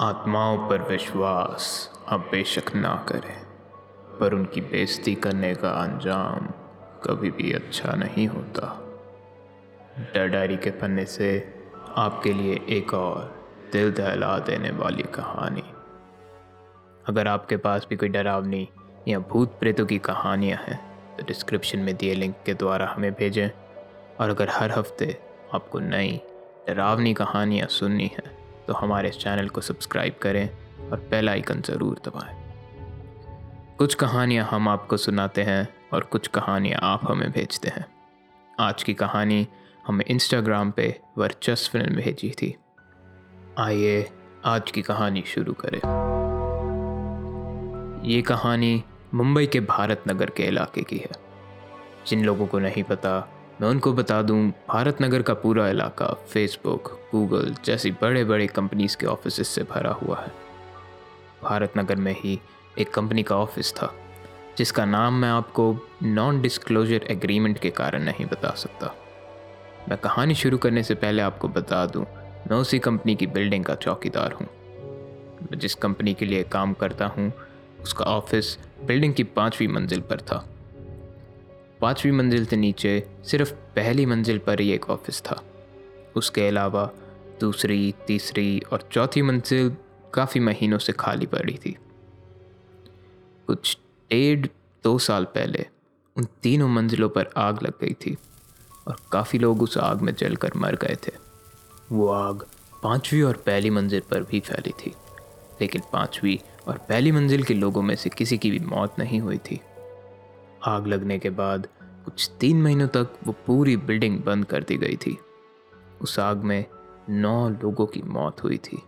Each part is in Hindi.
आत्माओं पर विश्वास आप बेशक ना करें, पर उनकी बेइज्जती करने का अंजाम कभी भी अच्छा नहीं होता। डर डायरी के पन्ने से आपके लिए एक और दिल दहला देने वाली कहानी। अगर आपके पास भी कोई डरावनी या भूत प्रेतों की कहानियाँ हैं तो डिस्क्रिप्शन में दिए लिंक के द्वारा हमें भेजें। और अगर हर हफ़्ते आपको नई डरावनी कहानियाँ सुननी हैं तो हमारे चैनल को सब्सक्राइब करें और बेल आइकन ज़रूर दबाएँ। कुछ कहानियाँ हम आपको सुनाते हैं और कुछ कहानियाँ आप हमें भेजते हैं। आज की कहानी हमें इंस्टाग्राम पे वर्चस्व ने भेजी थी। आइए आज की कहानी शुरू करें। ये कहानी मुंबई के भारत नगर के इलाके की है। जिन लोगों को नहीं पता मैं उनको बता दूँ भारत नगर का पूरा इलाका फेसबुक गूगल जैसी बड़े बड़े कंपनीज़ के ऑफ़िस से भरा हुआ है। भारत नगर में ही एक कंपनी का ऑफ़िस था, जिसका नाम मैं आपको नॉन डिस्क्लोजर एग्रीमेंट के कारण नहीं बता सकता। मैं कहानी शुरू करने से पहले आपको बता दूँ, मैं उसी कंपनी की बिल्डिंग का चौकीदार हूँ। मैं जिस कंपनी के लिए काम करता हूँ, उसका ऑफ़िस बिल्डिंग की पाँचवीं मंजिल पर था। पाँचवीं मंजिल से नीचे सिर्फ़ पहली मंजिल पर ही एक ऑफ़िस था। उसके अलावा दूसरी, तीसरी और चौथी मंजिल काफ़ी महीनों से खाली पड़ी थी। कुछ डेढ़, दो साल पहले उन तीनों मंजिलों पर आग लग गई थी और काफ़ी लोग उस आग में जलकर मर गए थे। वो आग पांचवी और पहली मंजिल पर भी फैली थी, लेकिन पांचवी और पहली मंजिल के लोगों में से किसी की भी मौत नहीं हुई थी। आग लगने के बाद कुछ तीन महीनों तक वो पूरी बिल्डिंग बंद कर दी गई थी। उस आग में नौ लोगों की मौत हुई थी।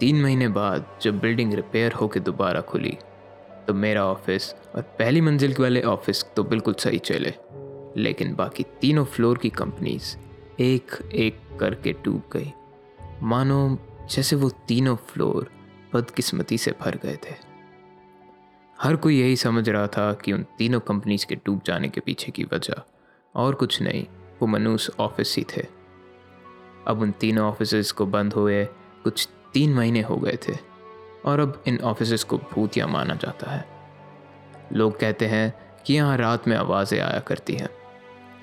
तीन महीने बाद जब बिल्डिंग रिपेयर होकर दोबारा खुली तो मेरा ऑफ़िस और पहली मंजिल के वाले ऑफ़िस तो बिल्कुल सही चले, लेकिन बाकी तीनों फ्लोर की कंपनीज़ एक एक करके डूब गई। मानो जैसे वो तीनों फ्लोर बदकिस्मती से भर गए थे। हर कोई यही समझ रहा था कि उन तीनों कंपनीज़ के डूब जाने के पीछे की वजह, और कुछ नहीं, वो मनुष्य ऑफ़िस ही थे। अब उन तीनों ऑफ़िस को बंद हुए, कुछ तीन महीने हो गए थे, और अब इन ऑफ़िस को भूतिया माना जाता है। लोग कहते हैं कि यहाँ रात में आवाज़ें आया करती हैं।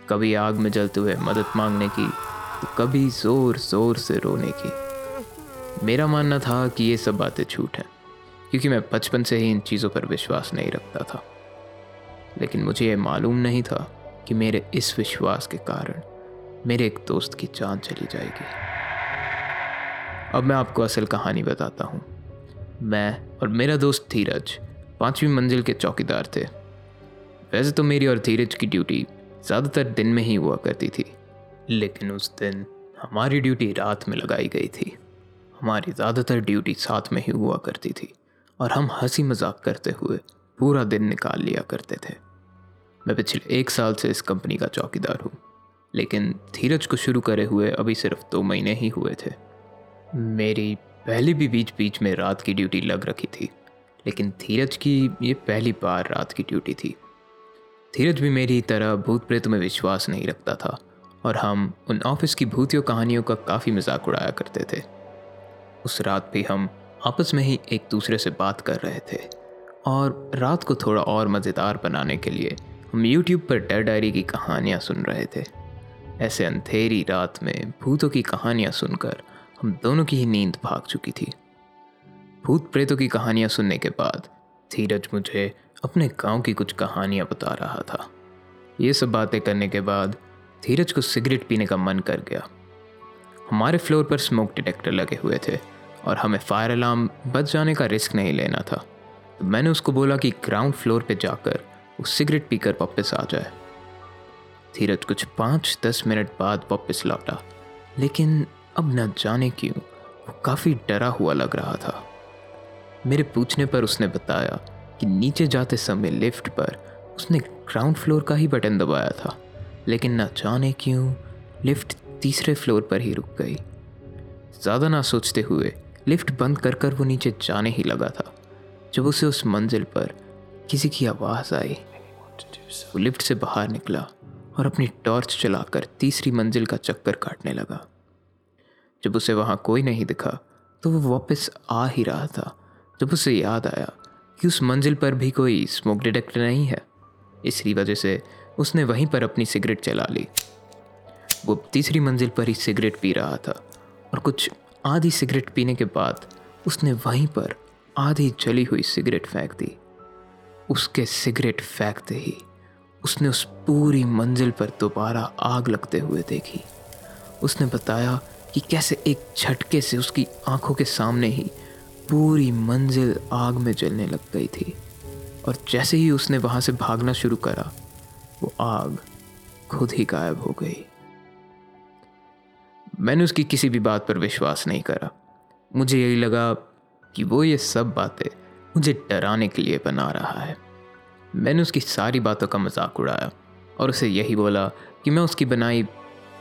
कभी आग में जलते हुए मदद मांगने की तो कभी ज़ोर ज़ोर से रोने की। मेरा मानना था कि ये सब बातें झूठ हैं। क्योंकि मैं बचपन से ही इन चीज़ों पर विश्वास नहीं रखता था। लेकिन मुझे ये मालूम नहीं था कि मेरे इस विश्वास के कारण मेरे एक दोस्त की जान चली जाएगी। अब मैं आपको असल कहानी बताता हूँ। मैं और मेरा दोस्त धीरज पांचवी मंजिल के चौकीदार थे। वैसे तो मेरी और धीरज की ड्यूटी ज़्यादातर दिन में ही हुआ करती थी, लेकिन उस दिन हमारी ड्यूटी रात में लगाई गई थी। हमारी ज़्यादातर ड्यूटी साथ में ही हुआ करती थी। और हम हँसी मज़ाक करते हुए पूरा दिन निकाल लिया करते थे। मैं पिछले एक साल से इस कंपनी का चौकीदार हूँ, लेकिन धीरज को शुरू करे हुए अभी सिर्फ़ दो महीने ही हुए थे। मेरी पहले भी बीच बीच में रात की ड्यूटी लग रखी थी, लेकिन धीरज की ये पहली बार रात की ड्यूटी थी। धीरज भी मेरी तरह भूत प्रेत में विश्वास नहीं रखता था, और हम उन ऑफ़िस की भूतियों कहानियों का काफ़ी मज़ाक उड़ाया करते थे। उस रात भी हम आपस में ही एक दूसरे से बात कर रहे थे और रात को थोड़ा और मज़ेदार बनाने के लिए हम YouTube पर डर डायरी की कहानियाँ सुन रहे थे। ऐसे अंधेरी रात में भूतों की कहानियाँ सुनकर हम दोनों की ही नींद भाग चुकी थी। भूत प्रेतों की कहानियाँ सुनने के बाद धीरज मुझे अपने गाँव की कुछ कहानियाँ बता रहा था। ये सब बातें करने के बाद धीरज को सिगरेट पीने का मन कर गया। हमारे फ्लोर पर स्मोक डिटेक्टर लगे हुए थे। और हमें फायर अलार्म बच जाने का रिस्क नहीं लेना था। तो मैंने उसको बोला कि ग्राउंड फ्लोर पे जाकर वो सिगरेट पीकर वापस आ जाए। धीरज, कुछ पाँच दस मिनट बाद वापस लौटा। लेकिन अब न जाने क्यों, वो काफ़ी डरा हुआ लग रहा था। मेरे पूछने पर उसने बताया कि नीचे जाते समय लिफ्ट पर उसने ग्राउंड फ्लोर का ही बटन दबाया था। लेकिन न जाने क्यों लिफ्ट तीसरे फ्लोर पर ही रुक गई। ज़्यादा ना सोचते हुए लिफ्ट बंद कर कर वो नीचे जाने ही लगा था। जब उसे उस मंजिल पर किसी की आवाज़ आई, वो लिफ्ट से बाहर निकला और अपनी टॉर्च चलाकर तीसरी मंजिल का चक्कर काटने लगा। जब उसे वहाँ कोई नहीं दिखा तो वो वापस आ ही रहा था। जब उसे याद आया कि उस मंजिल पर भी कोई स्मोक डिटेक्टर नहीं है, इसी वजह से उसने वहीं पर अपनी सिगरेट चला ली। वो तीसरी मंजिल पर ही सिगरेट पी रहा था और कुछ आधी सिगरेट पीने के बाद उसने वहीं पर आधी जली हुई सिगरेट फेंक दी। उसके सिगरेट फेंकते ही उसने उस पूरी मंजिल पर दोबारा आग लगते हुए देखी। उसने बताया कि कैसे एक झटके से उसकी आँखों के सामने ही पूरी मंजिल आग में जलने लग गई थी। और जैसे ही उसने वहाँ से भागना शुरू करा, वो आग खुद ही गायब हो गई। मैंने उसकी किसी भी बात पर विश्वास नहीं करा। मुझे यही लगा कि वो ये सब बातें मुझे डराने के लिए बना रहा है। मैंने उसकी सारी बातों का मज़ाक उड़ाया और उसे यही बोला कि मैं उसकी बनाई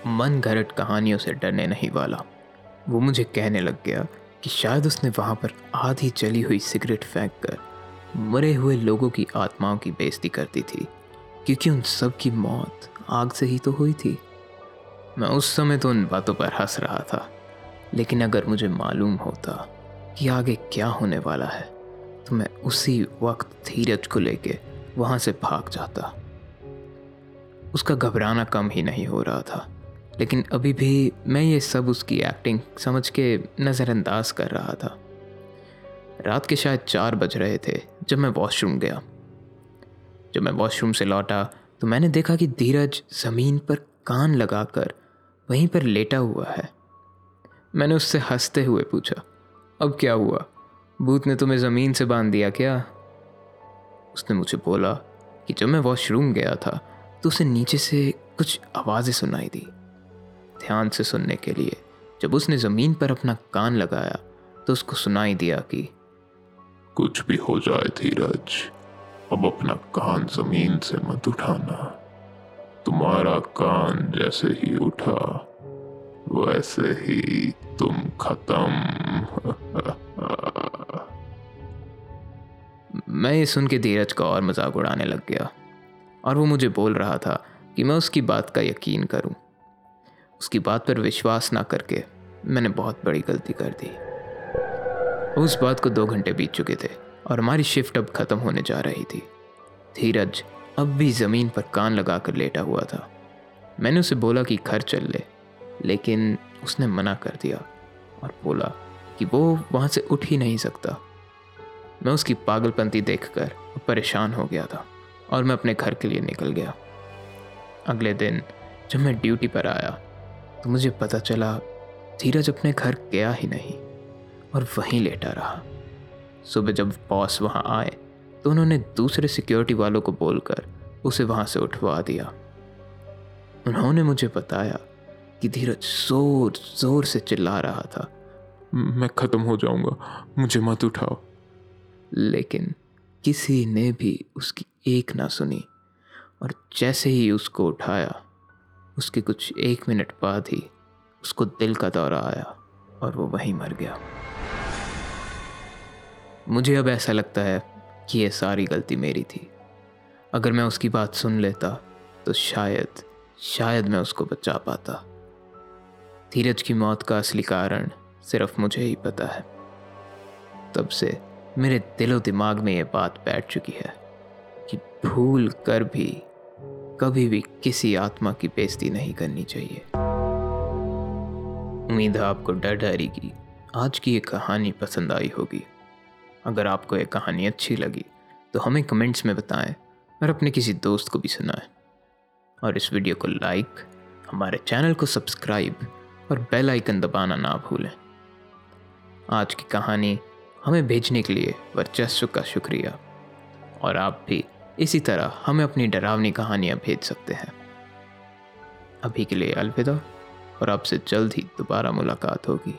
मन घरट कहानियों से डरने नहीं वाला। वो मुझे कहने लग गया कि शायद उसने वहाँ पर आधी जली हुई सिगरेट फेंक कर मरे हुए लोगों की आत्माओं की बेइज्जती करती थी, क्योंकि उन सब की मौत आग से ही तो हुई थी। मैं उस समय तो उन बातों पर हंस रहा था, लेकिन अगर मुझे मालूम होता कि आगे क्या होने वाला है तो मैं उसी वक्त धीरज को लेके वहाँ से भाग जाता। उसका घबराना कम ही नहीं हो रहा था, लेकिन अभी भी मैं ये सब उसकी एक्टिंग समझ के नज़रअंदाज कर रहा था। रात के शायद चार बज रहे थे, जब मैं वॉशरूम गया। जब मैं वॉशरूम से लौटा तो मैंने देखा कि धीरज ज़मीन पर कान लगाकर वहीं पर लेटा हुआ है। मैंने उससे हँसते हुए पूछा, अब क्या हुआ? भूत ने तुम्हें ज़मीन से बाँध दिया क्या? उसने मुझे बोला कि जब मैं वॉशरूम गया था तो उसे नीचे से कुछ आवाज़ें सुनाई दी। ध्यान से सुनने के लिए, जब उसने ज़मीन पर अपना कान लगाया तो उसको सुनाई दिया कि, कुछ भी हो जाए धीरज, अब अपना कान ज़मीन से मत उठाना। तुम्हारा कान जैसे ही उठा, वैसे ही तुम खत्म। मैं ये सुन के धीरज का और मज़ाक उड़ाने लग गया, और वो मुझे बोल रहा था कि मैं उसकी बात का यकीन करूँ। उसकी बात पर विश्वास ना करके मैंने बहुत बड़ी गलती कर दी। उस बात को दो घंटे बीत चुके थे, और हमारी शिफ्ट अब ख़त्म होने जा रही थी। धीरज अब भी ज़मीन पर कान लगाकर लेटा हुआ था। मैंने उसे बोला कि घर चल ले, लेकिन उसने मना कर दिया और बोला कि वो वहाँ से उठ ही नहीं सकता। मैं उसकी पागलपंती देखकर परेशान हो गया था और मैं अपने घर के लिए निकल गया। अगले दिन जब मैं ड्यूटी पर आया तो मुझे पता चला धीरज अपने घर गया ही नहीं और वहीं लेटा रहा। सुबह जब बॉस वहाँ आए तो उन्होंने दूसरे सिक्योरिटी वालों को बोलकर उसे वहाँ से उठवा दिया। उन्होंने मुझे बताया कि धीरज ज़ोर ज़ोर से चिल्ला रहा था। मैं ख़त्म हो जाऊँगा। मुझे मत उठाओ। लेकिन किसी ने भी उसकी एक ना सुनी और जैसे ही उसको उठाया उसके कुछ एक मिनट बाद ही उसको दिल का दौरा आया और वो वहीं मर गया। मुझे अब ऐसा लगता है कि यह सारी गलती मेरी थी। अगर मैं उसकी बात सुन लेता तो शायद शायद मैं उसको बचा पाता। धीरज की मौत का असली कारण सिर्फ़ मुझे ही पता है। तब से मेरे दिलो दिमाग में ये बात बैठ चुकी है कि भूल कर भी कभी भी किसी आत्मा की बेइज्जती नहीं करनी चाहिए। उम्मीद है आपको डर डरी की आज की ये कहानी पसंद आई होगी। अगर आपको ये कहानी अच्छी लगी तो हमें कमेंट्स में बताएँ और अपने किसी दोस्त को भी सुनाएँ। और इस वीडियो को लाइक, हमारे चैनल को सब्सक्राइब और बेल आइकन दबाना ना भूलें। आज की कहानी हमें भेजने के लिए वर्चस्व का शुक्रिया। और आप भी इसी तरह हमें अपनी डरावनी कहानियाँ भेज सकते हैं। अभी के लिए अलविदा, और आपसे जल्द ही दोबारा मुलाकात होगी।